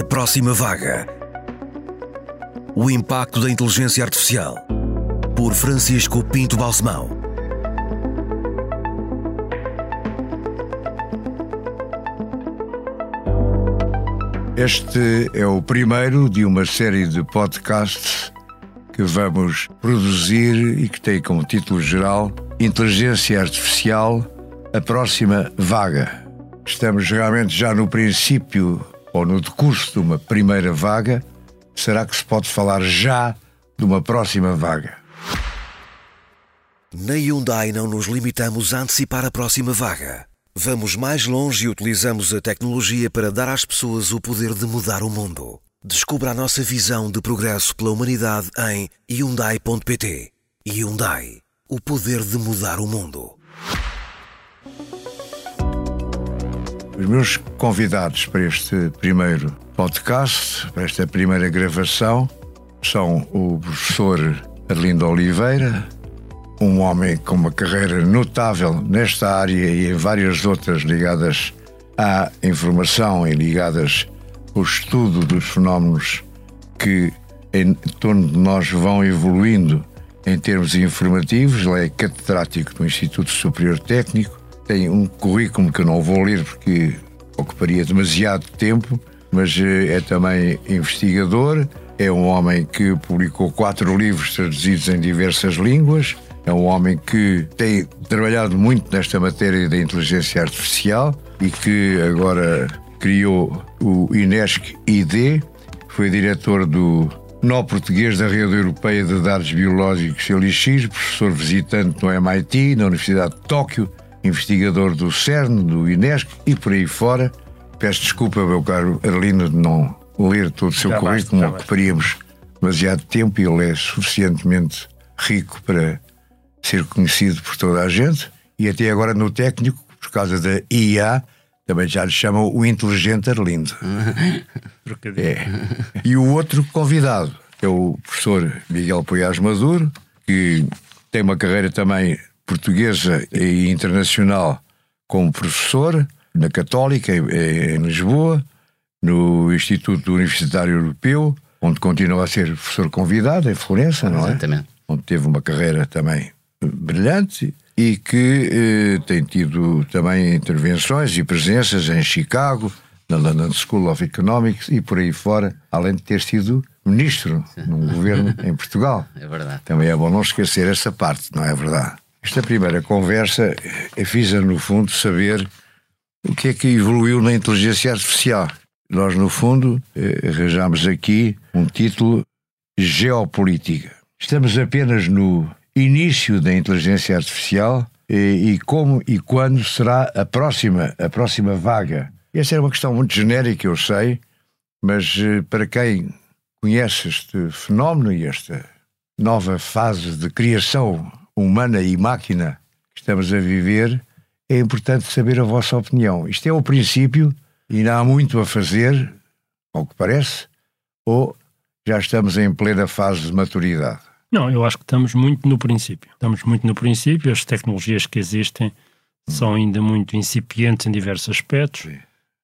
A próxima vaga. O impacto da inteligência artificial. Por Francisco Pinto Balsemão. Este é o primeiro de uma série de podcasts que vamos produzir e que tem como título geral Inteligência Artificial, a próxima vaga. Estamos realmente já no princípio ou no decurso de uma primeira vaga. Será que se pode falar já de uma próxima vaga? Na Hyundai não nos limitamos a antecipar a próxima vaga. Vamos mais longe e utilizamos a tecnologia para dar às pessoas o poder de mudar o mundo. Descubra a nossa visão de progresso pela humanidade em Hyundai.pt. Hyundai. O poder de mudar o mundo. Os meus convidados para este primeiro podcast, para esta primeira gravação, são o professor Arlindo Oliveira, um homem com uma carreira notável nesta área e em várias outras ligadas à informação e ligadas ao estudo dos fenómenos que em torno de nós vão evoluindo em termos informativos. Ele é catedrático do Instituto Superior Técnico, tem um currículo que eu não vou ler porque ocuparia demasiado tempo, mas eh, é também investigador. É um homem que publicou quatro livros traduzidos em diversas línguas é um homem que tem trabalhado muito nesta matéria da inteligência artificial e que agora criou o INESC ID, foi diretor do Nó Português da Rede Europeia de Dados Biológicos LX, professor visitante no MIT, na Universidade de Tóquio, investigador do CERN, do INESC e por aí fora. Peço desculpa, meu caro Arlindo, de não ler todo o seu já currículo, ocuparíamos demasiado tempo e ele é suficientemente rico para ser conhecido por toda a gente e até agora no técnico, por causa da IA, também já lhe chamam o inteligente Arlindo. é. E o outro convidado é o professor Miguel Poiás Maduro, que tem uma carreira também portuguesa e internacional como professor na Católica, em Lisboa, no Instituto Universitário Europeu, onde continua a ser professor convidado, em Florença, não é? Exatamente. Onde teve uma carreira também brilhante e que eh, tem tido também intervenções e presenças em Chicago, na London School of Economics e por aí fora, além de ter sido ministro num governo em Portugal. É verdade. Também é bom não esquecer essa parte, não é verdade? Esta primeira conversa é fiz no fundo, saber o que é que evoluiu na inteligência artificial. Nós, no fundo, eh, arranjamos aqui um título Geopolítica. Estamos apenas no início da inteligência artificial e, e, como e quando será a próxima, a próxima vaga. Essa é uma questão muito genérica, eu sei, mas eh, para quem conhece este fenómeno e esta nova fase de criação humana e máquina que estamos a viver, é importante saber a vossa opinião. Isto é o princípio e ainda há muito a fazer, ao que parece, ou já estamos em plena fase de maturidade? Não, eu acho que estamos muito no princípio. Estamos muito no princípio, as tecnologias que existem hum. são ainda muito incipientes em diversos aspectos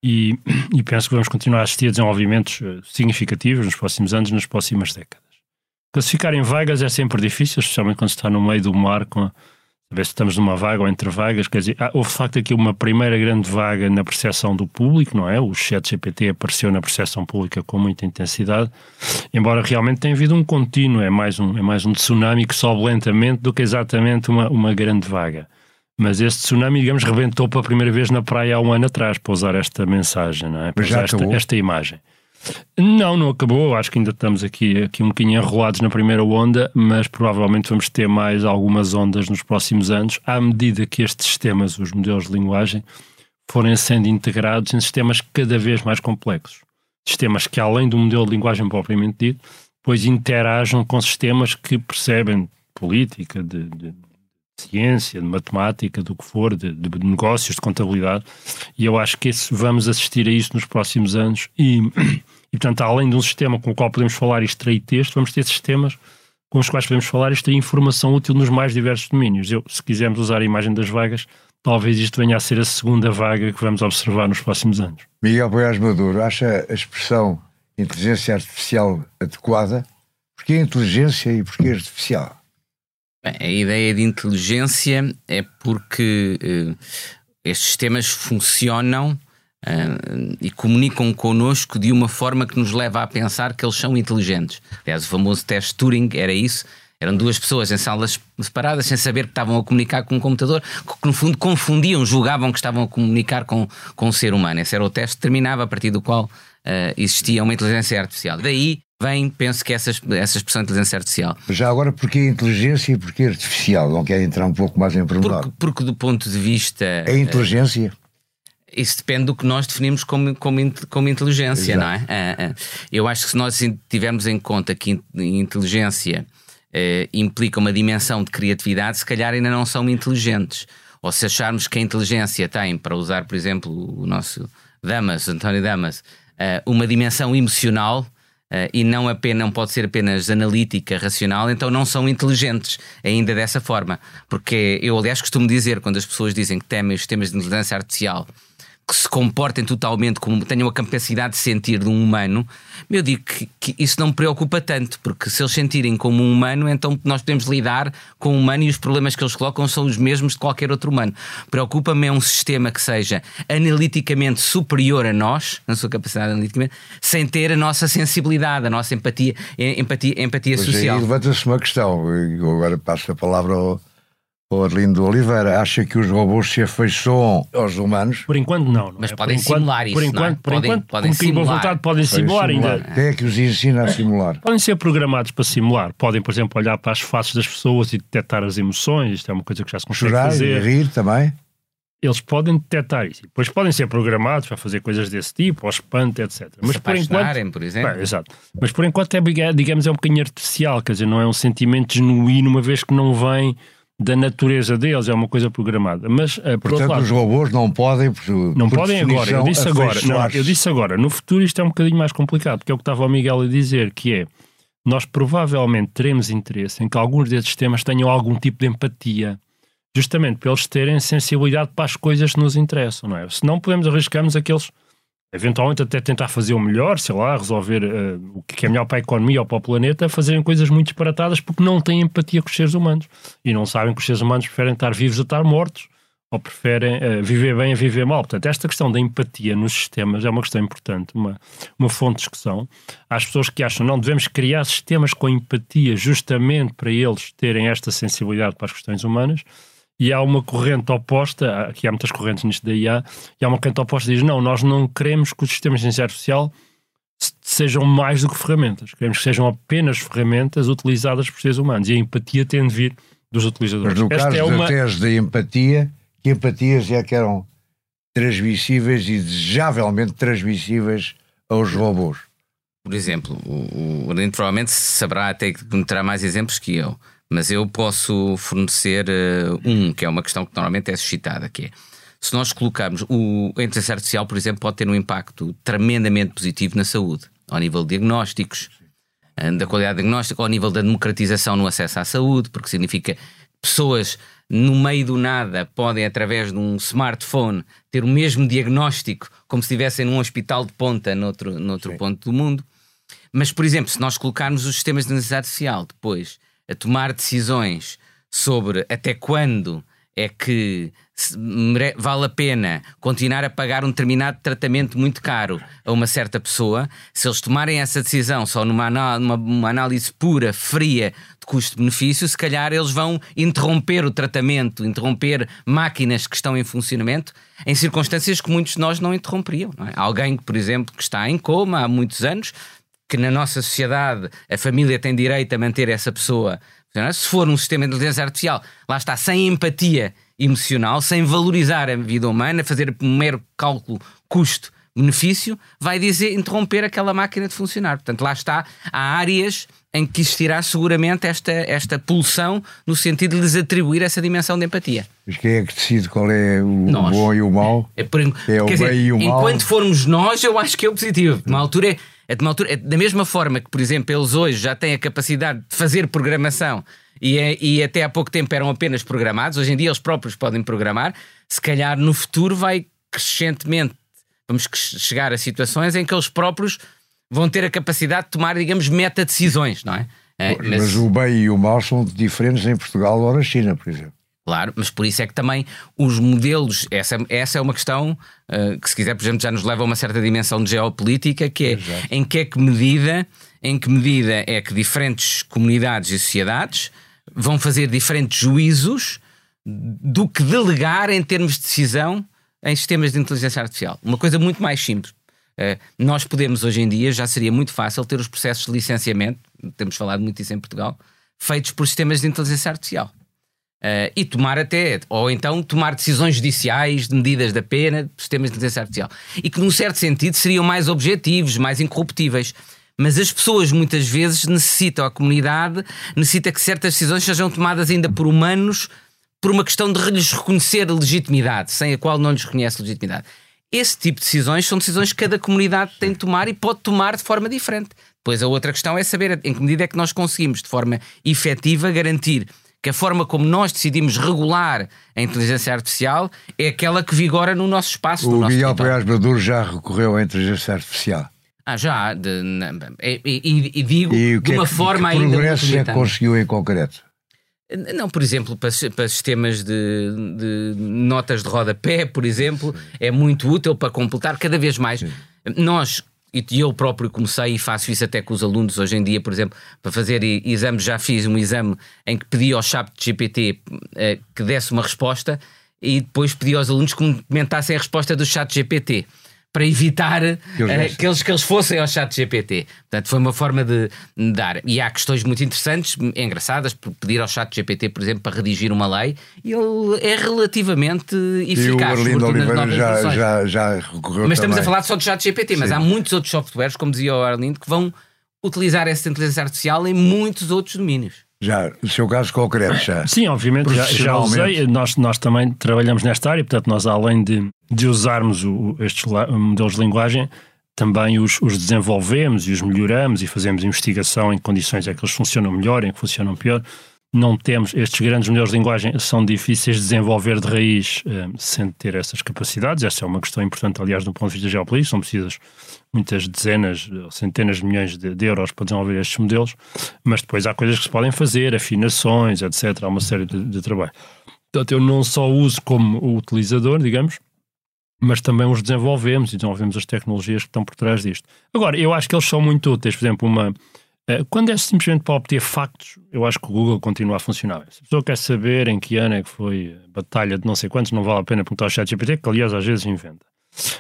e, e, penso que vamos continuar a assistir a desenvolvimentos eh, significativos nos próximos anos, nas próximas décadas. Classificar em vagas é sempre difícil, especialmente quando se está no meio do mar com a, ver se estamos numa vaga ou entre vagas, quer dizer, houve de facto aqui uma primeira grande vaga na percepção do público, não é? O chat GPT apareceu na percepção pública com muita intensidade, embora realmente tenha havido um contínuo, é mais um, é mais um tsunami que sobe lentamente do que exatamente uma, uma grande vaga. Mas este tsunami, digamos, rebentou pela primeira vez na praia há um ano atrás, para usar esta mensagem, não é? Para usar esta, esta imagem. Não, não acabou. Acho que ainda estamos aqui, aqui um bocadinho enrolados na primeira onda, mas provavelmente vamos ter mais algumas ondas nos próximos anos, à medida que estes sistemas, os modelos de linguagem, forem sendo integrados em sistemas cada vez mais complexos. Sistemas que, além do modelo de linguagem propriamente dito, depois interajam com sistemas que percebem política, de, de ciência, de matemática, do que for, de, de, negócios, de contabilidade, e eu acho que esse, vamos assistir a isso nos próximos anos e, e, portanto, além de um sistema com o qual podemos falar e extrair texto, vamos ter sistemas com os quais podemos falar e extrair informação útil nos mais diversos domínios. Eu, se quisermos usar a imagem das vagas, talvez isto venha a ser a segunda vaga que vamos observar nos próximos anos. Miguel Boiás Maduro, acha a expressão inteligência artificial adequada? Porquê inteligência e porquê artificial? Bem, a ideia de inteligência é porque uh, estes sistemas funcionam uh, e comunicam connosco de uma forma que nos leva a pensar que eles são inteligentes. Aliás, o famoso teste Turing era isso. Eram duas pessoas em salas separadas, sem saber que estavam a comunicar com um computador, que no fundo confundiam, julgavam que estavam a comunicar com, com um ser humano. Esse era o teste que terminava a partir do qual uh, existia uma inteligência artificial. Daí vem, penso que essa, essa expressão de inteligência artificial. Já agora, porquê inteligência e porquê artificial? Não quer entrar um pouco mais em pormenor? Porque, porque do ponto de vista... É inteligência? Isso depende do que nós definimos como, como, como inteligência, Exato. não é? Uh, uh, eu acho que se nós tivermos em conta que inteligência implica uma dimensão de criatividade, se calhar ainda não são inteligentes. Ou se acharmos que a inteligência tem, para usar, por exemplo, o nosso Damas, António Damas, uma dimensão emocional, Uh, e não apenas não pode ser apenas analítica, racional, então não são inteligentes ainda dessa forma. Porque eu, aliás, costumo dizer, quando as pessoas dizem que temem os sistemas de inteligência artificial que se comportem totalmente como tenham a capacidade de sentir de um humano, eu digo que, que, isso não me preocupa tanto, porque se eles sentirem como um humano, então nós podemos lidar com o humano e os problemas que eles colocam são os mesmos de qualquer outro humano. Preocupa-me é um sistema que seja analiticamente superior a nós, na sua capacidade analiticamente, sem ter a nossa sensibilidade, a nossa empatia, empatia, empatia pois social. Aí levanta-se uma questão, eu agora passo a palavra ao o Arlindo Oliveira acha que os robôs se afeiçoam aos humanos? Por enquanto não. não Mas é? podem por simular enquanto, isso. Por enquanto, é? por podem, enquanto podem com simular. boa vontade podem simular, simular ainda. Quem é que os ensina a simular? Podem ser programados para simular. Podem, por exemplo, olhar para as faces das pessoas e detectar as emoções. Isto é uma coisa que já se consegue Chorar fazer. e rir também? Eles podem detectar isso. Depois podem ser programados para fazer coisas desse tipo, ao espanto, etc. Mas se por enquanto. por exemplo. Bem, exato. Mas por enquanto é, digamos, é um bocadinho artificial, quer dizer, não é um sentimento genuíno, uma vez que não vem da natureza deles, é uma coisa programada. Mas, uh, por Portanto, lado, os robôs não podem. Por, não por podem agora, eu disse agora. Não, eu disse agora. No futuro isto é um bocadinho mais complicado, porque é o que estava o Miguel a dizer, que é nós provavelmente teremos interesse em que alguns desses sistemas tenham algum tipo de empatia, justamente para eles terem sensibilidade para as coisas que nos interessam, não é? Se não podemos arriscar-nos aqueles eventualmente até tentar fazer o melhor, sei lá, resolver uh, o que é melhor para a economia ou para o planeta, fazerem coisas muito disparatadas porque não têm empatia com os seres humanos e não sabem que os seres humanos preferem estar vivos a estar mortos ou preferem uh, viver bem a viver mal. Portanto, esta questão da empatia nos sistemas é uma questão importante, uma, uma fonte de discussão. Há as pessoas que acham não devemos criar sistemas com empatia justamente para eles terem esta sensibilidade para as questões humanas e há uma corrente oposta, aqui há muitas correntes nisto da IA, e há uma corrente oposta que diz: não, nós não queremos que os sistemas de inteligência artificial sejam mais do que ferramentas, queremos que sejam apenas ferramentas utilizadas por seres humanos e a empatia tem de vir dos utilizadores. Mas no Esta caso é uma... da tese da empatia, que empatias é que eram transmissíveis e desejavelmente transmissíveis aos robôs? Por exemplo, o, o provavelmente saberá até que terá mais exemplos que eu mas eu posso fornecer uh, um, que é uma questão que normalmente é suscitada, que é se nós colocarmos o, a inteligência artificial, por exemplo, pode ter um impacto tremendamente positivo na saúde, ao nível de diagnósticos, eh, da qualidade diagnóstica, ao nível da democratização no acesso à saúde, porque significa pessoas no meio do nada podem, através de um smartphone, ter o mesmo diagnóstico como se estivessem num hospital de ponta noutro, noutro ponto do mundo. Mas, por exemplo, se nós colocarmos os sistemas de inteligência artificial depois a tomar decisões sobre até quando é que vale a pena continuar a pagar um determinado tratamento muito caro a uma certa pessoa, se eles tomarem essa decisão só numa, numa, análise pura, fria de custo-benefício, se calhar eles vão interromper o tratamento, interromper máquinas que estão em funcionamento em circunstâncias que muitos de nós não interromperiam. Não é? Alguém, por exemplo, que está em coma há muitos anos, que na nossa sociedade a família tem direito a manter essa pessoa. Se for um sistema de inteligência artificial, lá está, sem empatia emocional, sem valorizar a vida humana, fazer um mero cálculo custo-benefício, vai dizer interromper aquela máquina de funcionar. Portanto, lá está, há áreas em que existirá seguramente esta, esta pulsão no sentido de lhes atribuir essa dimensão de empatia. Mas quem é que decide qual é o nós. bom e o mau? É, por, é o bem dizer, e o mau? Enquanto formos nós, eu acho que é o positivo. Uma altura é é de uma altura, é da mesma forma que, por exemplo, eles hoje já têm a capacidade de fazer programação e, é, e até há pouco tempo eram apenas programados, hoje em dia eles próprios podem programar. se calhar no futuro vai crescentemente, vamos chegar a situações em que eles próprios vão ter a capacidade de tomar, digamos, meta-decisões, não é? é mas... mas... o bem e o mal são diferentes em Portugal ou na China, por exemplo. Claro, mas por isso é que também os modelos, essa, essa é uma questão uh, que, se quiser, por exemplo, já nos leva a uma certa dimensão de geopolítica, que é Exato. em que é que medida, em que medida é que diferentes comunidades e sociedades vão fazer diferentes juízos do que delegar em termos de decisão em sistemas de inteligência artificial. Uma coisa muito mais simples. Uh, nós podemos, hoje em dia, já seria muito fácil ter os processos de licenciamento, temos falado muito isso em Portugal, feitos por sistemas de inteligência artificial. Uh, e tomar até, ou então tomar decisões judiciais de medidas da pena sistemas de inteligência artificial. E que, num certo sentido, seriam mais objetivos, mais incorruptíveis. Mas as pessoas muitas vezes necessitam, a comunidade necessita que certas decisões sejam tomadas ainda por humanos por uma questão de lhes reconhecer legitimidade, sem a qual não lhes reconhece legitimidade. Esse tipo de decisões são decisões que cada comunidade tem de tomar e pode tomar de forma diferente. Depois a outra questão é saber em que medida é que nós conseguimos, de forma efetiva, garantir que a forma como nós decidimos regular a inteligência artificial é aquela que vigora no nosso espaço. O no Miguel Paiás Maduro já recorreu à inteligência artificial. Ah, já. De, e, e, e, digo e de uma é que, forma que ainda. Que progresso já conseguiu em concreto? Não, por exemplo, para, para sistemas de, de, notas de rodapé, por exemplo, Sim. é muito útil para completar cada vez mais. Sim. Nós, e eu próprio comecei e faço isso até com os alunos hoje em dia, por exemplo, para fazer exames, já fiz um exame em que pedi ao chat GPT eh, que desse uma resposta e depois pedi aos alunos que comentassem a resposta do chat GPT para evitar uh, que, eles, que eles fossem ao chat GPT. Portanto, foi uma forma de, dar. E há questões muito interessantes, engraçadas, por pedir ao chat GPT, por exemplo, para redigir uma lei, e ele é relativamente eficaz. E o Arlindo Oliveira já, já, já recorreu Mas estamos a falar só do chat GPT, mas Sim. há muitos outros softwares, como dizia o Arlindo, que vão utilizar essa inteligência artificial em muitos outros domínios. Já, no seu caso concreto, já. Sim, obviamente, já, já usei. Nós, nós também trabalhamos nesta área, portanto, nós além de, de usarmos o, estes modelos de linguagem, também os, os, desenvolvemos e os melhoramos e fazemos investigação em condições é que eles funcionam melhor, em que funcionam pior. Não temos, estes grandes modelos de linguagem são difíceis de desenvolver de raiz eh, sem ter essas capacidades. Essa é uma questão importante, aliás, do ponto de vista geopolítico. São precisas muitas dezenas centenas de milhões de, de, euros para desenvolver estes modelos, mas depois há coisas que se podem fazer, afinações, etc. Há uma série de, de trabalho. Portanto, eu não só uso como utilizador, digamos, mas também os desenvolvemos e desenvolvemos as tecnologias que estão por trás disto. Agora, eu acho que eles são muito úteis. Por exemplo, uma, quando é simplesmente para obter factos, eu acho que o Google continua a funcionar. Se a pessoa quer saber em que ano é que foi a batalha de não sei quantos, não vale a pena perguntar ao chat GPT, que aliás às vezes inventa.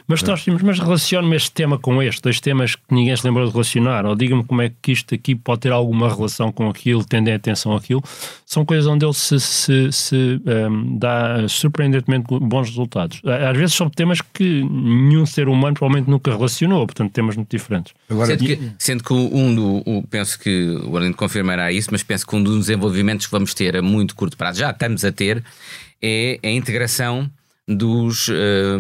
Mas nós tínhamos, mas relaciono-me este tema com este, dois temas que ninguém se lembrou de relacionar, ou diga-me como é que isto aqui pode ter alguma relação com aquilo, tendem atenção àquilo, são coisas onde ele se, se, se um, dá surpreendentemente bons resultados. Às vezes são temas que nenhum ser humano provavelmente nunca relacionou, portanto, temas muito diferentes. Agora, sendo, que, sendo que um do, penso que o Arlindo confirmará isso, mas penso que um dos desenvolvimentos que vamos ter a muito curto prazo, já estamos a ter, é a integração dos uh,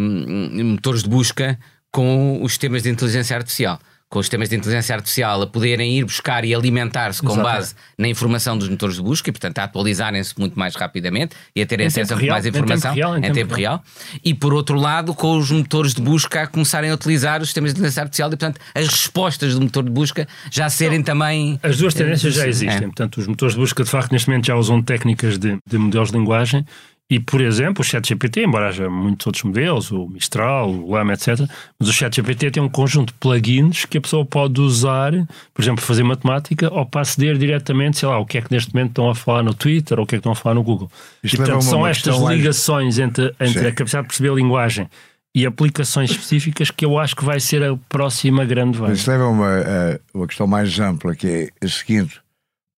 motores de busca com os sistemas de inteligência artificial. Com os sistemas de inteligência artificial a poderem ir buscar e alimentar-se com base na informação dos motores de busca e, portanto, a atualizarem-se muito mais rapidamente e a terem em acesso a mais informação em tempo, real, em em tempo, tempo real. real. E, por outro lado, com os motores de busca a começarem a utilizar os sistemas de inteligência artificial e, portanto, as respostas do motor de busca já serem então, também. As duas tendências já existem. É. Portanto, os motores de busca, de facto, neste momento já usam técnicas de, de modelos de linguagem e, por exemplo, o ChatGPT, embora haja muitos outros modelos, o Mistral, o Lama, etc., mas o ChatGPT tem um conjunto de plugins que a pessoa pode usar, por exemplo, para fazer matemática ou para aceder diretamente, sei lá, o que é que neste momento estão a falar no Twitter ou o que é que estão a falar no Google. Isto e, portanto, são estas ligações entre, entre a capacidade de perceber a linguagem e aplicações específicas que eu acho que vai ser a próxima grande vaga. Isso leva a uma, a uma questão mais ampla, que é a seguinte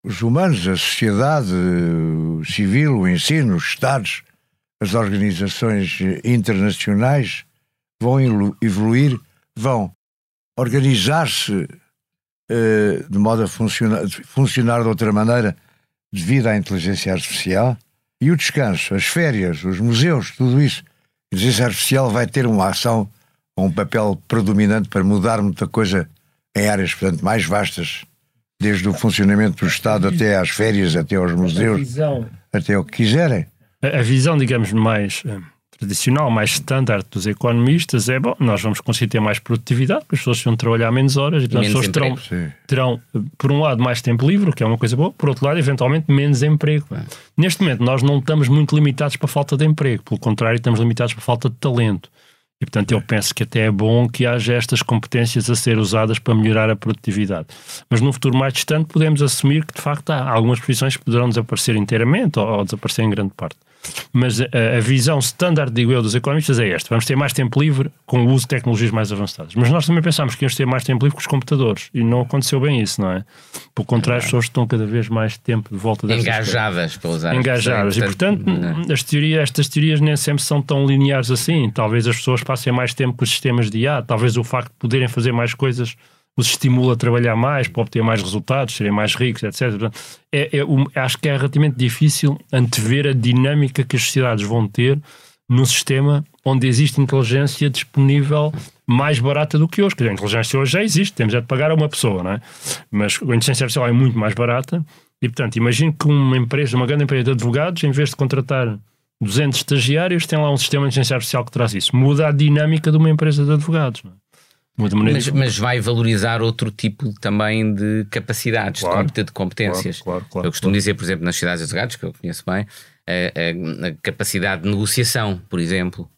os humanos, a sociedade civil, o ensino, os Estados, as organizações internacionais vão evoluir, vão organizar-se uh, de modo a funcionar, funcionar de outra maneira devido à inteligência artificial. E o descanso, as férias, os museus, tudo isso. A inteligência artificial vai ter uma ação, um papel predominante para mudar muita coisa em áreas, portanto, mais vastas desde o funcionamento do Estado até às férias, até aos museus, até o que quiserem. A, a visão, digamos, mais uh, tradicional, mais standard dos economistas é, bom, nós vamos conseguir ter mais produtividade, porque as pessoas vão trabalhar menos horas, então as pessoas terão, terão, por um lado, mais tempo livre, o que é uma coisa boa, por outro lado, eventualmente, menos emprego. É. Neste momento, nós não estamos muito limitados para a falta de emprego, pelo contrário, estamos limitados para a falta de talento. E, portanto, eu penso que até é bom que haja estas competências a ser usadas para melhorar a produtividade. Mas num futuro mais distante, podemos assumir que, de facto, há algumas profissões que poderão desaparecer inteiramente ou, ou desaparecer em grande parte. Mas a, a, visão standard, digo eu, dos economistas é esta: vamos ter mais tempo livre com o uso de tecnologias mais avançadas. Mas nós também pensámos que íamos ter mais tempo livre com os computadores e não aconteceu bem isso, não é? Pelo contrário, as pessoas estão cada vez mais tempo de volta dessas Engajadas, para usar. Engajadas. E, portanto, é? as teorias, estas teorias nem sempre são tão lineares assim. Talvez as pessoas passem mais tempo com os sistemas de IA, talvez o facto de poderem fazer mais coisas os estimula a trabalhar mais, para obter mais resultados, serem mais ricos, etc. É, é, um, acho que é relativamente difícil antever a dinâmica que as sociedades vão ter num sistema onde existe inteligência disponível mais barata do que hoje. Quer dizer, a inteligência hoje já existe, temos é de pagar a uma pessoa, não é? Mas a inteligência artificial é muito mais barata e, portanto, imagino que uma empresa, uma grande empresa de advogados, em vez de contratar 200 estagiários, tem lá um sistema de inteligência artificial que traz isso. Muda a dinâmica de uma empresa de advogados. Não é? Mas, mas, vai valorizar outro tipo também de capacidades, claro, de competências. Claro, claro, eu costumo dizer, por exemplo, nas cidades de gatos, que eu conheço bem, a, a, a capacidade de negociação, por exemplo,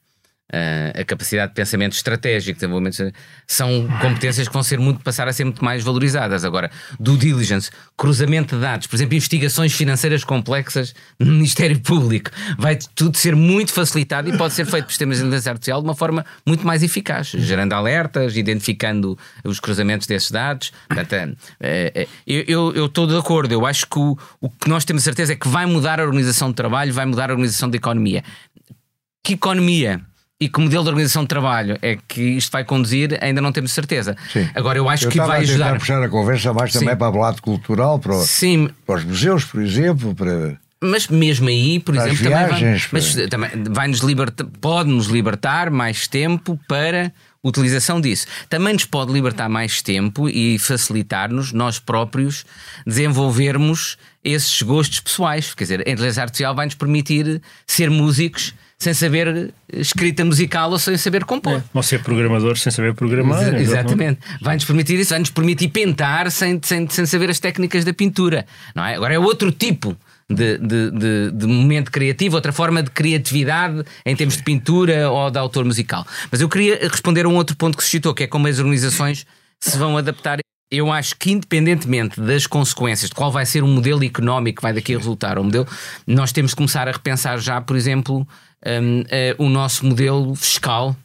Uh, a capacidade de pensamento estratégico, desenvolvimento, são competências que vão ser muito, passar a ser muito mais valorizadas. Agora, due diligence, cruzamento de dados, por exemplo, investigações financeiras complexas no Ministério Público, vai tudo ser muito facilitado e pode ser feito por sistemas de inteligência artificial de uma forma muito mais eficaz, gerando alertas, identificando os cruzamentos desses dados. Portanto, uh, uh, eu estou de acordo, eu acho que o, o que nós temos certeza é que vai mudar a organização de trabalho, vai mudar a organização da economia. Que economia? E que modelo de organização de trabalho é que isto vai conduzir, ainda não temos certeza. Sim. Agora, eu acho eu que vai ajudar. a puxar a conversa mais também Sim. para o lado cultural, para, o, Sim. para os museus, por exemplo, para. Mas mesmo aí, por exemplo, viagens, também, vai, vai nos libertar, pode nos libertar mais tempo para utilização disso. Também nos pode libertar mais tempo e facilitar-nos, nós próprios, desenvolvermos esses gostos pessoais. Quer dizer, a inteligência artificial vai nos permitir ser músicos sem saber escrita musical ou sem saber compor. É, ou ser programador sem saber programar. Ex exatamente. Vai-nos permitir isso, vai-nos permitir pintar sem, sem, sem saber as técnicas da pintura. Não é? Agora é outro tipo. De, de, de, de, momento criativo, outra forma de criatividade em termos de pintura ou de autor musical. Mas eu queria responder a um outro ponto que se citou, que é como as organizações se vão adaptar. Eu acho que, independentemente das consequências, de qual vai ser o modelo económico que vai daqui a resultar, o modelo, nós temos que começar a repensar já, por exemplo, um, uh, o nosso modelo fiscal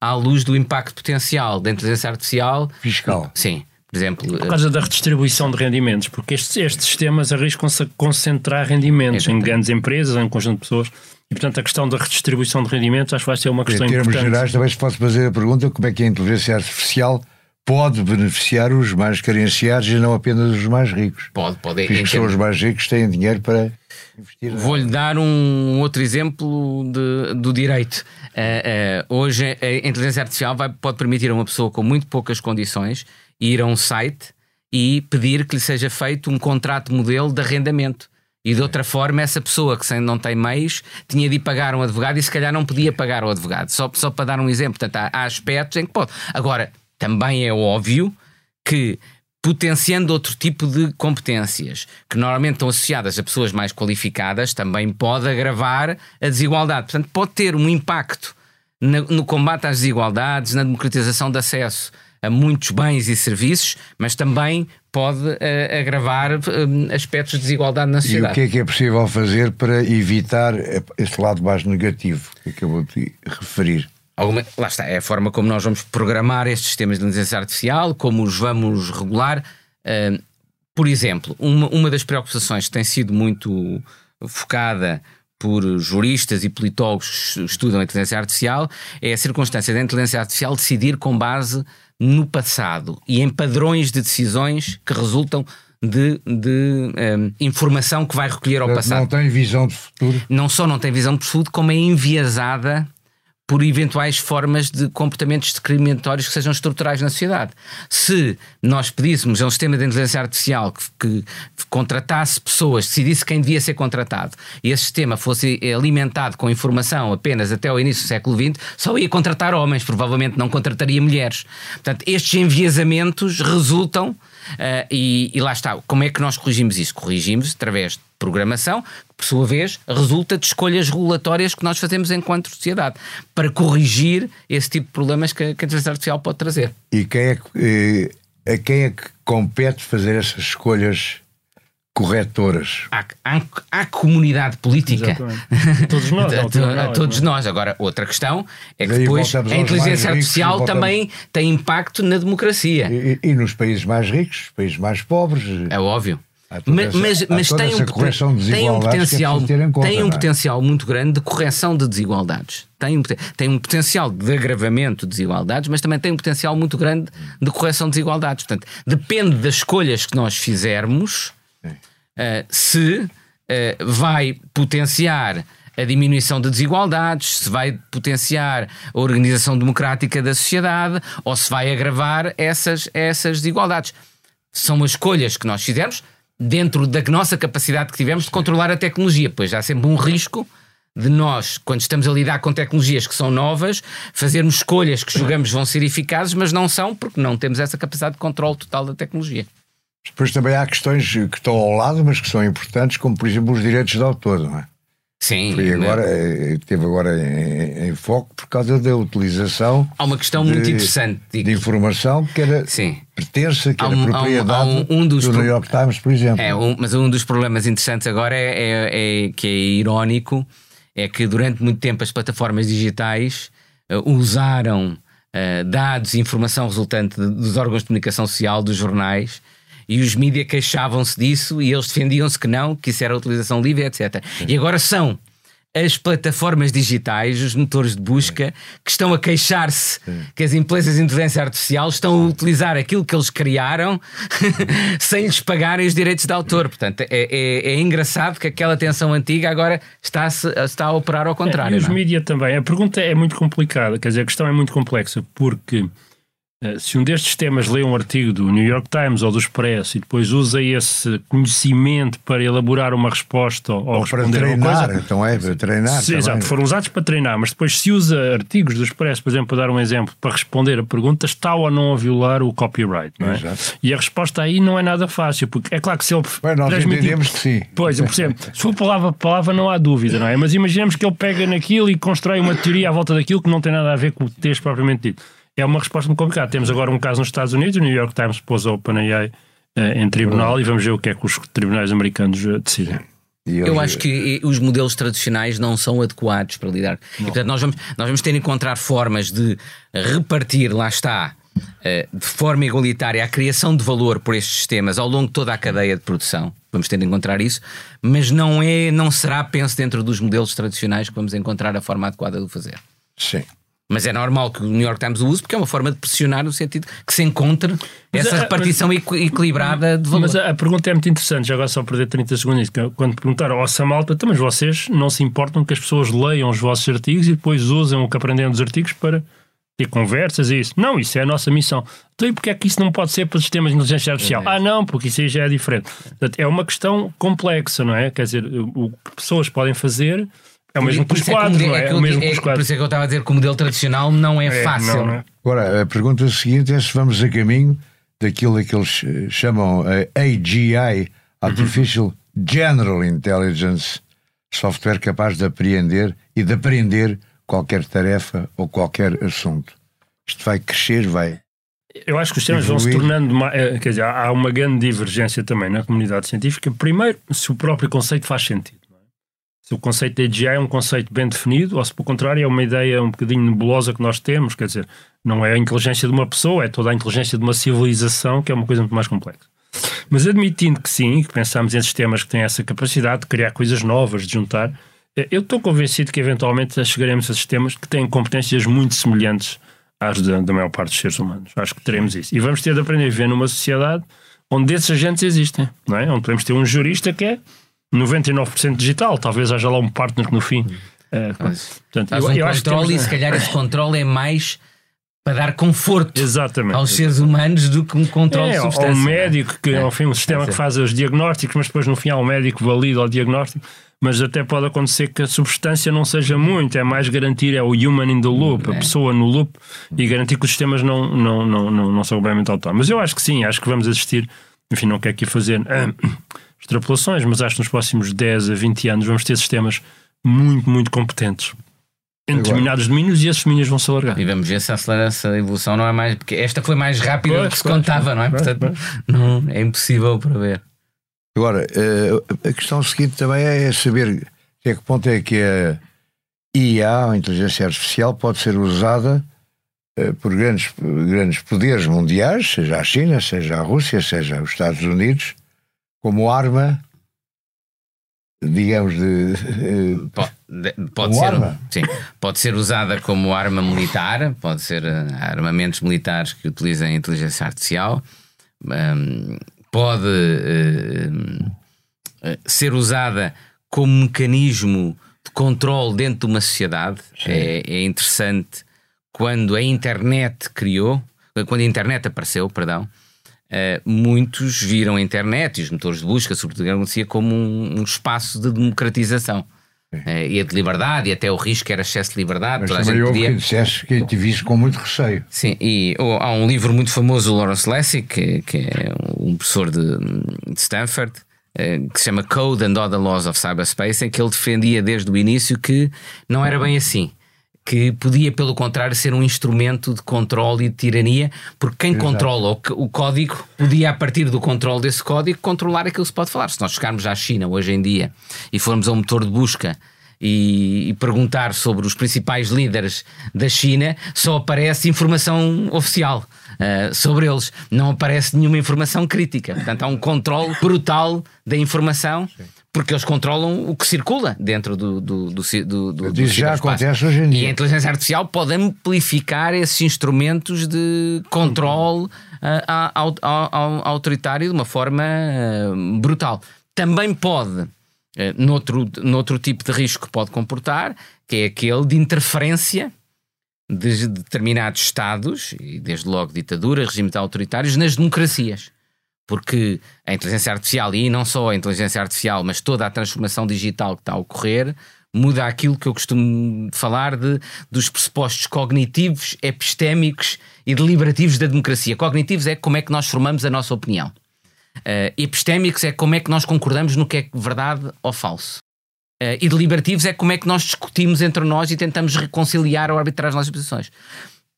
à luz do impacto potencial da inteligência artificial. Fiscal. Sim. Por exemplo, por causa da redistribuição de rendimentos, porque estes, estes sistemas arriscam-se a concentrar rendimentos em grandes empresas, em um conjunto de pessoas. E, portanto, a questão da redistribuição de rendimentos acho que vai ser uma questão importante. Em termos gerais, também se pode fazer a pergunta como é que a inteligência artificial pode beneficiar os mais carenciados e não apenas os mais ricos. Pode, pode. Porque são os mais ricos têm dinheiro para Vou-lhe dar um outro exemplo de, do direito. Uh, uh, hoje a inteligência artificial vai, pode permitir a uma pessoa com muito poucas condições ir a um site e pedir que lhe seja feito um contrato modelo de arrendamento. E de outra forma, essa pessoa que não tem meios tinha de ir pagar um advogado e se calhar não podia pagar o advogado. Só, só para dar um exemplo. Portanto, há, há aspectos em que pode. Agora, também é óbvio que potenciando outro tipo de competências que normalmente estão associadas a pessoas mais qualificadas, também pode agravar a desigualdade. Portanto, pode ter um impacto no combate às desigualdades, na democratização de acesso a muitos bens e serviços, mas também pode uh, agravar uh, aspectos de desigualdade na sociedade. E o que é que é possível fazer para evitar este lado mais negativo que acabou de referir? Alguma, lá está, é a forma como nós vamos programar estes sistemas de inteligência artificial, como os vamos regular. Uh, por exemplo, uma, uma das preocupações que tem sido muito focada por juristas e politólogos que estudam a inteligência artificial é a circunstância da inteligência artificial decidir com base no passado e em padrões de decisões que resultam de, de um, informação que vai recolher ao passado. Não tem visão de futuro. Não só não tem visão de futuro, como é enviesada por eventuais formas de comportamentos discriminatórios que sejam estruturais na sociedade. Se nós pedíssemos a um sistema de inteligência artificial que, que contratasse pessoas, decidisse quem devia ser contratado, e esse sistema fosse alimentado com informação apenas até o início do século XX, só ia contratar homens, provavelmente não contrataria mulheres. Portanto, estes enviesamentos resultam, uh, e, e lá está, como é que nós corrigimos isso? Corrigimos através de programação, que por sua vez resulta de escolhas regulatórias que nós fazemos enquanto sociedade, para corrigir esse tipo de problemas que, que a inteligência artificial pode trazer. E quem é que, eh, a quem é que compete fazer essas escolhas corretoras. Há, há, há comunidade política. Todos nós. a, todos nós. Agora, outra questão é que depois a inteligência artificial também tem impacto na democracia. E, e, nos países mais ricos, nos países mais pobres. É óbvio. Mas, mas, mas tem, um, tem um potencial, conta, tem um é? potencial muito grande de correção de desigualdades. Tem um, tem um potencial de agravamento de desigualdades, mas também tem um potencial muito grande de correção de desigualdades. Portanto, depende das escolhas que nós fizermos, uh, se uh, vai potenciar a diminuição de desigualdades, se vai potenciar a organização democrática da sociedade ou se vai agravar essas, essas desigualdades. São as escolhas que nós fizemos dentro da nossa capacidade que tivemos de controlar a tecnologia, pois há sempre um risco de nós, quando estamos a lidar com tecnologias que são novas, fazermos escolhas que julgamos vão ser eficazes, mas não são, porque não temos essa capacidade de controle total da tecnologia. Depois também há questões que estão ao lado, mas que são importantes, como por exemplo os direitos de autor, não é? Sim. Foi agora, é, teve agora em, em, foco por causa da utilização. Há uma questão de, muito interessante de informação que era Sim. pertence, que era um, propriedade um, um, dos do New York Times, por exemplo. É, mas um dos problemas interessantes agora é, é, é, que é irónico é que durante muito tempo as plataformas digitais uh, usaram uh, dados e informação resultante de, dos órgãos de comunicação social, dos jornais, e os mídias queixavam-se disso e eles defendiam-se que não, que isso era utilização livre, etc. Sim. E agora são as plataformas digitais, os motores de busca, que estão a queixar-se que as empresas de inteligência artificial estão a utilizar aquilo que eles criaram sem lhes pagarem os direitos de autor. Portanto, é, é, é engraçado que aquela tensão antiga agora está, -se, está a operar ao contrário. É, e os mídias também. A pergunta é muito complicada, quer dizer, a questão é muito complexa, porque se um destes temas lê um artigo do New York Times ou do Expresso e depois usa esse conhecimento para elaborar uma resposta ou, ou responder para treinar, coisa, então é para treinar. Sim, exato, foram usados para treinar, mas depois se usa artigos do Expresso, por exemplo, para dar um exemplo, para responder a pergunta, está ou não a violar o copyright, não é? Exato. E a resposta aí não é nada fácil, porque é claro que se ele Bem, nós entendemos que sim. Pois, por exemplo, se for palavra por palavra não há dúvida, não é? Mas imaginemos que ele pega naquilo e constrói uma teoria à volta daquilo que não tem nada a ver com o texto propriamente dito é uma resposta muito complicada. Temos agora um caso nos Estados Unidos, o New York Times pôs a OpenAI uh, em tribunal e vamos ver o que é que os tribunais americanos uh, decidem. Eu acho que os modelos tradicionais não são adequados para lidar. E, portanto, nós vamos, nós vamos ter que encontrar formas de repartir, lá está, eh, de forma igualitária a criação de valor por estes sistemas ao longo de toda a cadeia de produção. Vamos ter de encontrar isso, mas não é, não será, penso, dentro dos modelos tradicionais que vamos encontrar a forma adequada de o fazer. Sim. Mas é normal que o New York Times o use porque é uma forma de pressionar no sentido que se encontre mas essa a, repartição mas, equilibrada de valor. Mas a, a, pergunta é muito interessante, já agora só perder 30 segundos. Quando perguntaram ao Samalta, então, mas vocês não se importam que as pessoas leiam os vossos artigos e depois usem o que aprendem dos artigos para ter conversas e isso. Não, isso é a nossa missão. Então e porque é que isso não pode ser para sistemas de inteligência artificial? É. Ah, não, porque isso aí já é diferente. Portanto, é uma questão complexa, não é? Quer dizer, o que pessoas podem fazer é o mesmo que os quadros, não é? é, o mesmo é, Por isso é que eu estava a dizer que o modelo tradicional não é, é fácil. Não, é? Agora, a pergunta seguinte é se vamos a caminho daquilo que eles eh, chamam a AGI, Artificial uhum. General Intelligence, software capaz de apreender e de aprender qualquer tarefa ou qualquer assunto. Isto vai crescer, vai. Eu acho que os temas vão se tornando. Mais, eh, quer dizer, há uma grande divergência também na comunidade científica. Primeiro, se o próprio conceito faz sentido se o conceito de AGI é um conceito bem definido ou se, pelo contrário, é uma ideia um bocadinho nebulosa que nós temos, quer dizer, não é a inteligência de uma pessoa, é toda a inteligência de uma civilização, que é uma coisa muito mais complexa. Mas admitindo que sim, que pensamos em sistemas que têm essa capacidade de criar coisas novas, de juntar, eh, eu estou convencido que eventualmente chegaremos a sistemas que têm competências muito semelhantes às da, da maior parte dos seres humanos. Acho que teremos isso. E vamos ter de aprender a viver numa sociedade onde esses agentes existem, não é? onde podemos ter um jurista que é 99% digital, talvez haja lá um partner que no fim Uh, portanto, eu, um eu controle e se calhar esse controle é mais para dar conforto Exatamente. aos seres humanos do que um controle é, de substância. Ou um médico, que é, enfim, um sistema que faz os diagnósticos, mas depois no fim há um médico valida o diagnóstico, mas até pode acontecer que a substância não seja muito, é mais garantir, é o human in the loop, é. a pessoa no loop, e garantir que os sistemas não, não, não, não, não são completamente autónomos. Mas eu acho que sim, acho que vamos assistir, enfim, não quero aqui fazer ah, extrapolações, mas acho que nos próximos 10 a 20 anos vamos ter sistemas muito, muito competentes em determinados domínios e esses domínios vão se alargar. E vamos ver se acelera essa evolução não é mais. Porque esta foi mais rápida do que se contava, não é? Portanto, não, é impossível prever. Agora, eh, a questão seguinte também é saber até que ponto é que a IA, a inteligência artificial, pode ser usada eh, por grandes, grandes poderes mundiais, seja a China, seja a Rússia, seja os Estados Unidos, como arma digamos, de. Pode, pode ser, arma. Sim, pode ser usada como arma militar, pode ser uh, armamentos militares que utilizem inteligência artificial, um, pode uh, ser usada como mecanismo de controle dentro de uma sociedade. É, é, interessante quando a internet criou, quando a internet apareceu, perdão Uh, muitos viram a internet e os motores de busca, sobretudo a democracia, como um, um, espaço de democratização. Uh, e a de liberdade, e até o risco era excesso de liberdade. Mas também houve podia... que dissesse que te visse com muito receio. Sim, e oh, há um livro muito famoso do Lawrence Lessig, que, que é um professor de, de Stanford, uh, que se chama Code and Other Laws of Cyberspace, em que ele defendia desde o início que não era bem assim que podia, pelo contrário, ser um instrumento de controle e de tirania, porque quem Exato. controla o, o, código podia, a partir do controle desse código, controlar aquilo que se pode falar. Se nós chegarmos à China hoje em dia e formos a um motor de busca e, e, perguntar sobre os principais líderes da China, só aparece informação oficial. Uh, sobre eles não aparece nenhuma informação crítica. Portanto, há um controle brutal da informação. Sim porque eles controlam o que circula dentro do, do, do, do, do, do já acontece hoje em dia. E a inteligência artificial pode amplificar esses instrumentos de controle uh, ao, ao, autoritário de uma forma uh, brutal. Também pode, uh, noutro, noutro tipo de risco que pode comportar, que é aquele de interferência de determinados Estados, e desde logo ditaduras, regimes autoritários, nas democracias porque a inteligência artificial, e não só a inteligência artificial, mas toda a transformação digital que está a ocorrer, muda aquilo que eu costumo falar de, dos pressupostos cognitivos, epistémicos e deliberativos da democracia. Cognitivos é como é que nós formamos a nossa opinião. Uh, epistémicos é como é que nós concordamos no que é verdade ou falso. Uh, e deliberativos é como é que nós discutimos entre nós e tentamos reconciliar ou arbitrar as nossas posições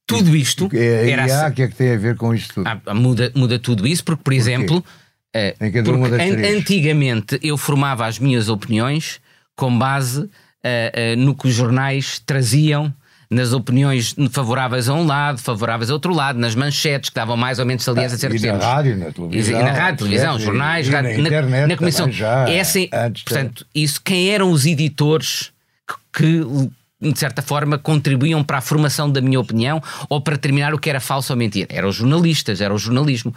tudo isto. É, era assim. que é que tem a ver com isto tudo? Ah, muda, muda tudo isso, porque, por, exemplo, uh, porque an antigamente eu formava as minhas opiniões com base uh, uh, no que os jornais traziam. Nas opiniões favoráveis a um lado, favoráveis a outro lado, nas manchetes que davam mais ou menos saliência a certos E na rádio, na televisão. E, na rádio, televisão, jornais, na, internet, na, comissão. Já, Essa, portanto, isso, quem eram os editores que, que de certa forma, contribuíam para a formação da minha opinião ou para determinar o que era falso ou mentira. Eram os jornalistas, era o jornalismo.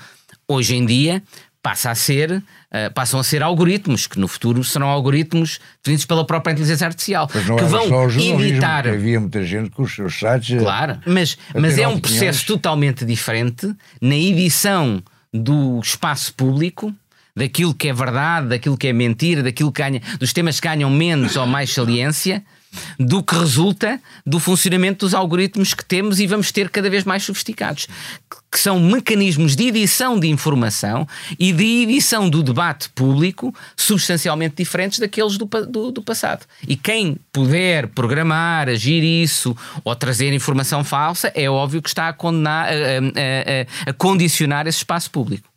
Hoje em dia passa a ser, uh, passam a ser algoritmos, que no futuro serão algoritmos definidos pela própria inteligência artificial, que vão editar. Havia muita gente com os seus sites. Claro, mas, mas é um opiniões. processo totalmente diferente na edição do espaço público daquilo que é verdade, daquilo que é mentira, daquilo que ganha, dos temas que ganham menos ou mais saliência do que resulta do funcionamento dos algoritmos que temos e vamos ter cada vez mais sofisticados, que são mecanismos de edição de informação e de edição do debate público substancialmente diferentes daqueles do, do, do passado. E quem puder programar, agir isso ou trazer informação falsa, é óbvio que está a, condenar, a, a, a condicionar esse espaço público.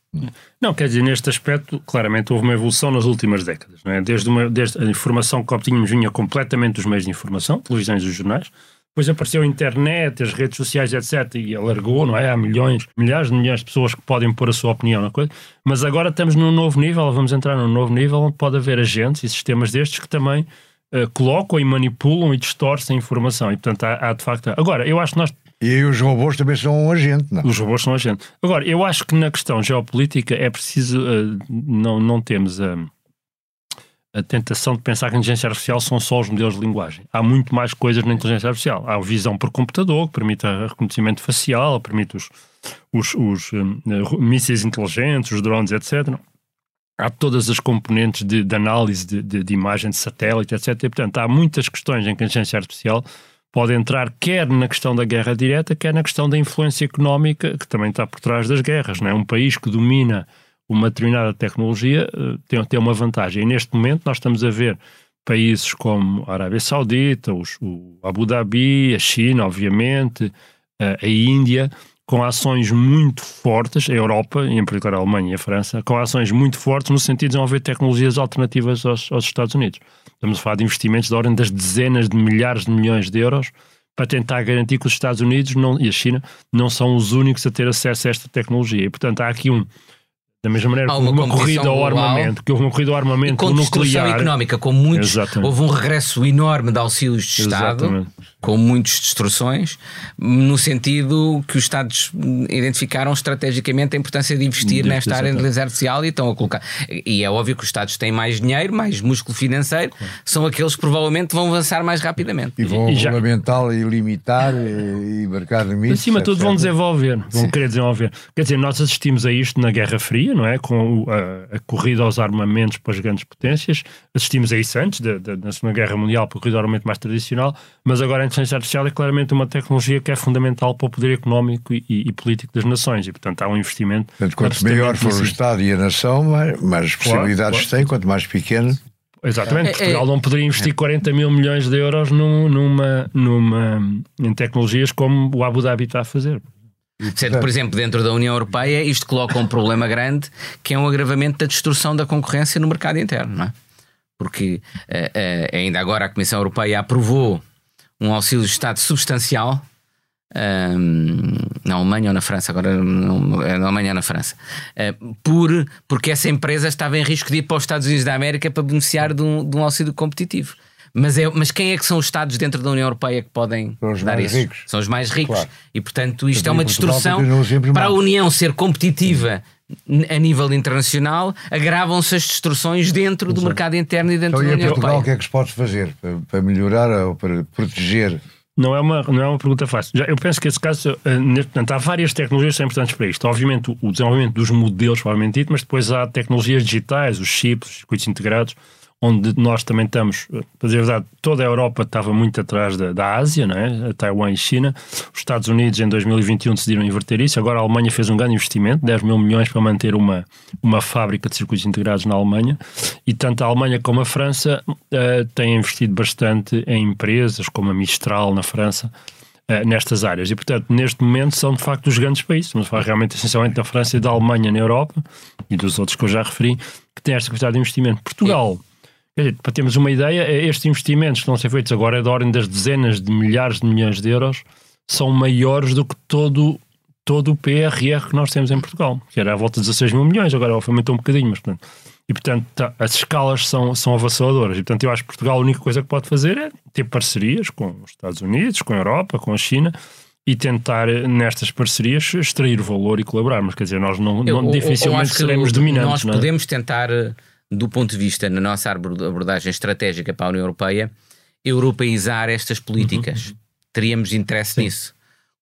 Não, quer dizer, neste aspecto, claramente houve uma evolução nas últimas décadas. É? desde, uma, desde a informação que obtínhamos vinha completamente dos meios de informação, televisões e jornais. Depois apareceu a internet, as redes sociais, etc. E alargou, não é? Há milhões, milhares de milhões de pessoas que podem pôr a sua opinião na coisa. Mas agora estamos num novo nível, vamos entrar num novo nível onde pode haver agentes e sistemas destes que também uh, colocam e manipulam e distorcem a informação. E, portanto, há, há de facto. Agora, eu acho que nós e os robôs também são um agente, não? Os robôs são um agente. Agora, eu acho que na questão geopolítica é preciso. Uh, não, não temos a, a tentação de pensar que a inteligência artificial são só os modelos de linguagem. Há muito mais coisas na inteligência artificial. Há a visão por computador, que permite reconhecimento facial, permite os, os, os um, mísseis inteligentes, os drones, etc. Há todas as componentes de, de análise de, de, de, imagem de satélite, etc. E, portanto, há muitas questões em que a inteligência artificial pode entrar quer na questão da guerra direta, quer na questão da influência económica, que também está por trás das guerras. Não é? Um país que domina uma determinada tecnologia uh, tem, tem uma vantagem. E neste momento nós estamos a ver países como a Arábia Saudita, os, o Abu Dhabi, a China, obviamente, uh, a Índia, com ações muito fortes, a Europa, em particular a Alemanha e a França, com ações muito fortes no sentido de desenvolver tecnologias alternativas aos, aos Estados Unidos. Estamos a falar de investimentos de ordem das dezenas de milhares de milhões de euros para tentar garantir que os Estados Unidos não, e a China não são os únicos a ter acesso a esta tecnologia. E, portanto, há aqui um, da mesma maneira Há uma, uma corrida ao armamento, que houve uma corrida ao armamento e com nuclear. económica, com muitos, Exatamente. houve um regresso enorme de auxílios de Estado, Exatamente. com muitas destruções, no sentido que os Estados identificaram estrategicamente a importância de investir nesta área de inteligência artificial e estão a colocar. E é óbvio que os Estados têm mais dinheiro, mais músculo financeiro, claro. são aqueles que provavelmente vão avançar mais rapidamente. E vão e já... regulamentar e limitar e marcar limites. Acima de tudo, vão desenvolver, vão Sim. querer desenvolver. Quer dizer, nós assistimos a isto na Guerra Fria não é? Com a, a, corrida aos armamentos para as grandes potências. Assistimos a isso antes, da, da, Segunda Guerra Mundial, para a corrida ao armamento mais tradicional, mas agora a inteligência artificial é claramente uma tecnologia que é fundamental para o poder económico e, e, político das nações, e portanto há um investimento. Portanto, quanto maior for o Estado e a nação, mais, mais possibilidades claro, tem, quanto mais pequeno. Exatamente, é, Portugal é, não poderia investir é. 40 mil milhões de euros num, numa, numa, em tecnologias como o Abu Dhabi está a fazer. Sendo, por exemplo, dentro da União Europeia, isto coloca um problema grande que é um agravamento da destruição da concorrência no mercado interno, não é? Porque uh, uh, ainda agora a Comissão Europeia aprovou um auxílio de Estado substancial um, ehm, na Alemanha ou na França, agora é na Alemanha ou na França, uh, por, porque essa empresa estava em risco de ir para os Estados Unidos da América para beneficiar de um, de um auxílio competitivo. Mas, é, mas quem é que são os Estados dentro da União Europeia que podem dar isso? Ricos. São os mais ricos. Claro. E, portanto, isto é uma destrução. Para a União ser competitiva a nível internacional, agravam-se as destruções dentro Exato. do mercado interno e dentro então, da União Portugal, Europeia. O que é que se pode fazer para, para melhorar ou para proteger não é uma, não é uma pergunta fácil. Já, eu penso que esse caso, eh, portanto, há várias tecnologias que são importantes para isto. Obviamente, o desenvolvimento dos modelos, provavelmente dito, mas depois há tecnologias digitais, os chips, os circuitos integrados, onde nós também estamos, para dizer a verdade, toda a Europa estava muito atrás da, da Ásia, não é? a Taiwan e China. Os Estados Unidos em 2021 decidiram inverter isso. Agora a Alemanha fez um grande investimento, 10 mil milhões para manter uma, uma fábrica de circuitos integrados na Alemanha. E tanto a Alemanha como a França uh, têm investido bastante em empresas, como a Mistral na França, uh, nestas áreas. E, portanto, neste momento são de facto os grandes países. Estamos a falar realmente essencialmente da França e da Alemanha na Europa e dos outros que eu já referi, que têm esta quantidade de investimento. Portugal. Dizer, para termos uma ideia, é estes investimentos que estão a ser feitos agora é da ordem das dezenas de milhares de milhões de euros, são maiores do que todo, todo o PRR que nós temos em Portugal, que era à volta de 16 mil milhões, agora aumentou um bocadinho, mas portanto, e portanto tá, as escalas são, são avassaladoras. E portanto eu acho que Portugal a única coisa que pode fazer é ter parcerias com os Estados Unidos, com a Europa, com a China e tentar nestas parcerias extrair valor e colaborar. Mas quer dizer, nós não, não eu, dificilmente seremos dominantes. Nós é? podemos tentar do ponto de vista, na nossa abordagem estratégica para a União Europeia, europeizar estas políticas. Uhum. Teríamos interesse Sim. nisso.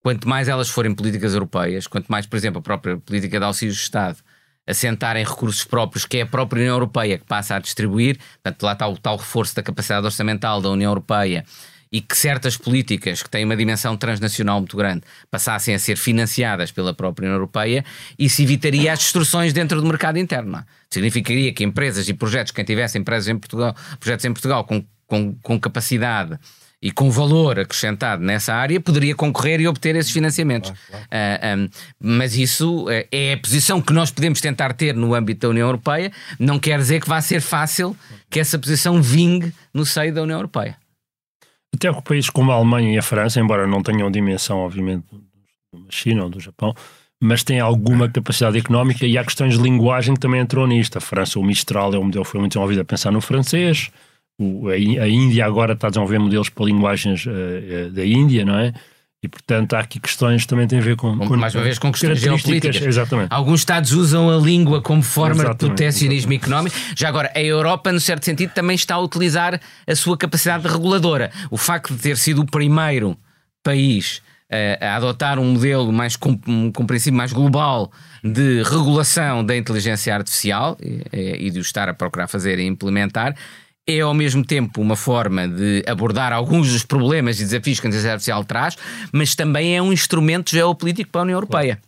Quanto mais elas forem políticas europeias, quanto mais, por exemplo, a própria política de auxílio de Estado assentar em recursos próprios, que é a própria União Europeia que passa a distribuir, portanto, lá está o tal reforço da capacidade orçamental da União Europeia e que certas políticas que têm uma dimensão transnacional muito grande passassem a ser financiadas pela própria União Europeia, isso evitaria as destruções dentro do mercado interno. Significaria que empresas e projetos, quem tivesse empresas em Portugal, projetos em Portugal com, com, com capacidade e com valor acrescentado nessa área, poderia concorrer e obter esses financiamentos. Claro, claro. Uh, um, mas isso uh, é a posição que nós podemos tentar ter no âmbito da União Europeia, não quer dizer que vá ser fácil que essa posição vingue no seio da União Europeia. Até que países como a Alemanha e a França, embora não tenham dimensão, obviamente, da China ou do Japão, mas têm alguma capacidade económica e há questões de linguagem que também entrou nisto. A França, o Mistral é um modelo foi muito desenvolvido a pensar no francês, o, a, a, Índia agora está a desenvolver modelos para linguagens uh, uh, da Índia, não é? E, portanto, há aqui questões que também têm a ver com. com mais uma vez, com questões geopolíticas. Exatamente. Alguns Estados usam a língua como forma exatamente, de protecionismo económico. Já agora, a Europa, no certo sentido, também está a utilizar a sua capacidade reguladora. O facto de ter sido o primeiro país uh, a adotar um modelo mais compreensivo, mais global de regulação da inteligência artificial e, e de o estar a procurar fazer e implementar, é ao mesmo tempo uma forma de abordar alguns dos problemas e desafios que a inteligência artificial traz, mas também é um instrumento geopolítico para a União Europeia.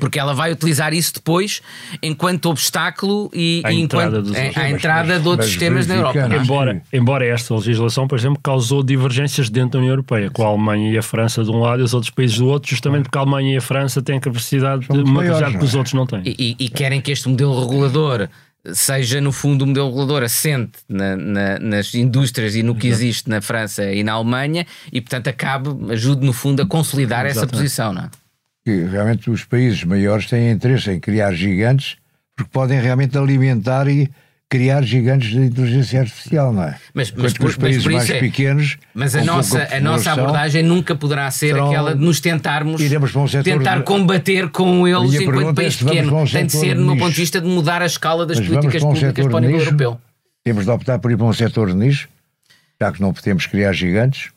Porque ela vai utilizar isso depois enquanto obstáculo e, à entrada, enquanto, é, à entrada mas, de outros sistemas na Europa. É? Embora, embora esta legislação, por exemplo, causou divergências dentro da União Europeia, com a Alemanha e a França de um lado e os outros países do outro, justamente porque a Alemanha e a França têm capacidade de uma capacidade que os outros não têm. E, e, e querem que este modelo regulador seja no fundo um modelo regulador assente na, na, nas indústrias e no que existe na França e na Alemanha e portanto acabe, ajude no fundo a consolidar Exatamente. essa posição, não é? Que realmente os países maiores têm interesse em criar gigantes porque podem realmente alimentar e criar gigantes de inteligência artificial, não é? Mas, mas, por, os países mais é, pequenos. Mas a nossa, a nossa abordagem nunca poderá ser serão, aquela de nos tentarmos um tentar de, combater com eles enquanto país é pequeno. Um Tem de ser, no ponto de vista, de mudar a escala das mas políticas um públicas para o nível europeu. Temos de optar por ir para um setor de nicho, já que não podemos criar gigantes.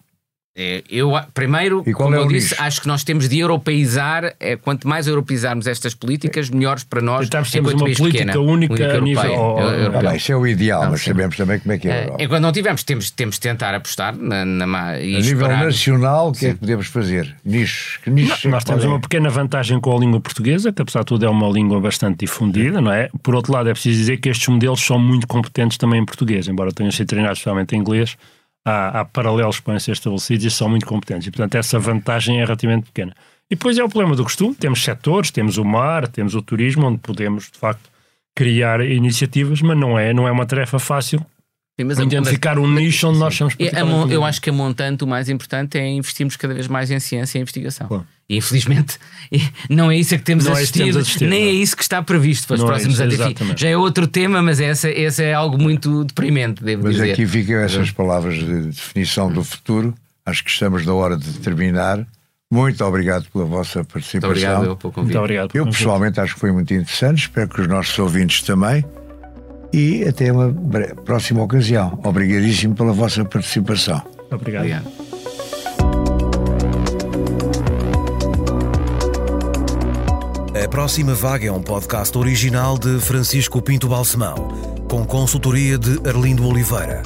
É, eu, primeiro, como é eu disse, nicho? acho que nós temos de europeizar. É, quanto mais europeizarmos estas políticas, melhores para nós. Estamos temos uma política pequena, única a nível. Oh, isso é o ideal, não, mas sim. sabemos também como é que é. é enquanto não tivermos, temos, temos de tentar apostar na, na A nível nacional, o que sim. é que podemos fazer? Nichos. Que nichos nós temos uma pequena vantagem com a língua portuguesa, que apesar de tudo é uma língua bastante difundida, não é? Por outro lado, é preciso dizer que estes modelos são muito competentes também em português, embora tenham sido treinados especialmente em inglês há, há paralelos que podem ser estabelecidos e são muito competentes. E, portanto, essa vantagem é relativamente pequena. E depois é o problema do costume. Temos setores, temos o mar, temos o turismo, onde podemos, de facto, criar iniciativas, mas não é, não é uma tarefa fácil Sim, mas identificar mas, um nicho onde nós somos particularmente... Eu acho que a montante o mais importante é investirmos cada vez mais em ciência e investigação. Bom. E infelizmente não é isso a que temos, não assistido, é temos assistido, nem não. é isso que está previsto para os não é próximos é anos. Já é outro tema, mas essa, essa é algo muito deprimente, devo mas dizer. Mas aqui ficam essas palavras de definição do futuro. Acho que estamos na hora de terminar. Muito obrigado pela vossa participação. Muito obrigado pelo convite. Muito obrigado eu pessoalmente acho que foi muito interessante. Espero que os nossos ouvintes também. E até uma próxima ocasião. Obrigadíssimo pela vossa participação. Obrigado. obrigado. A Próxima Vaga é um podcast original de Francisco Pinto Balsemão, com consultoria de Arlindo Oliveira.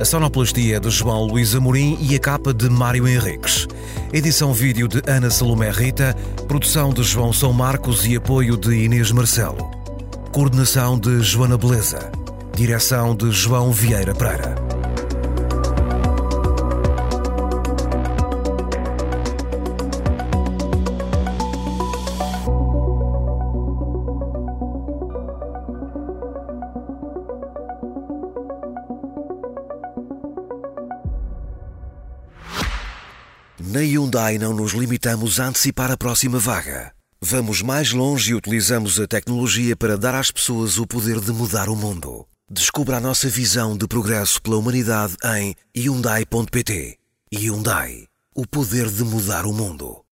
A sonoplastia é de João Luís Amorim e a capa de Mário Henriques. Edição vídeo de Ana Salomé Rita, produção de João São Marcos e apoio de Inês Marcelo. Coordenação de Joana Beleza. Direção de João Vieira Pereira. Na Hyundai não nos limitamos a antecipar a próxima vaga. Vamos mais longe e utilizamos a tecnologia para dar às pessoas o poder de mudar o mundo. Descubra a nossa visão de progresso pela humanidade em Hyundai.pt. Hyundai. O poder de mudar o mundo.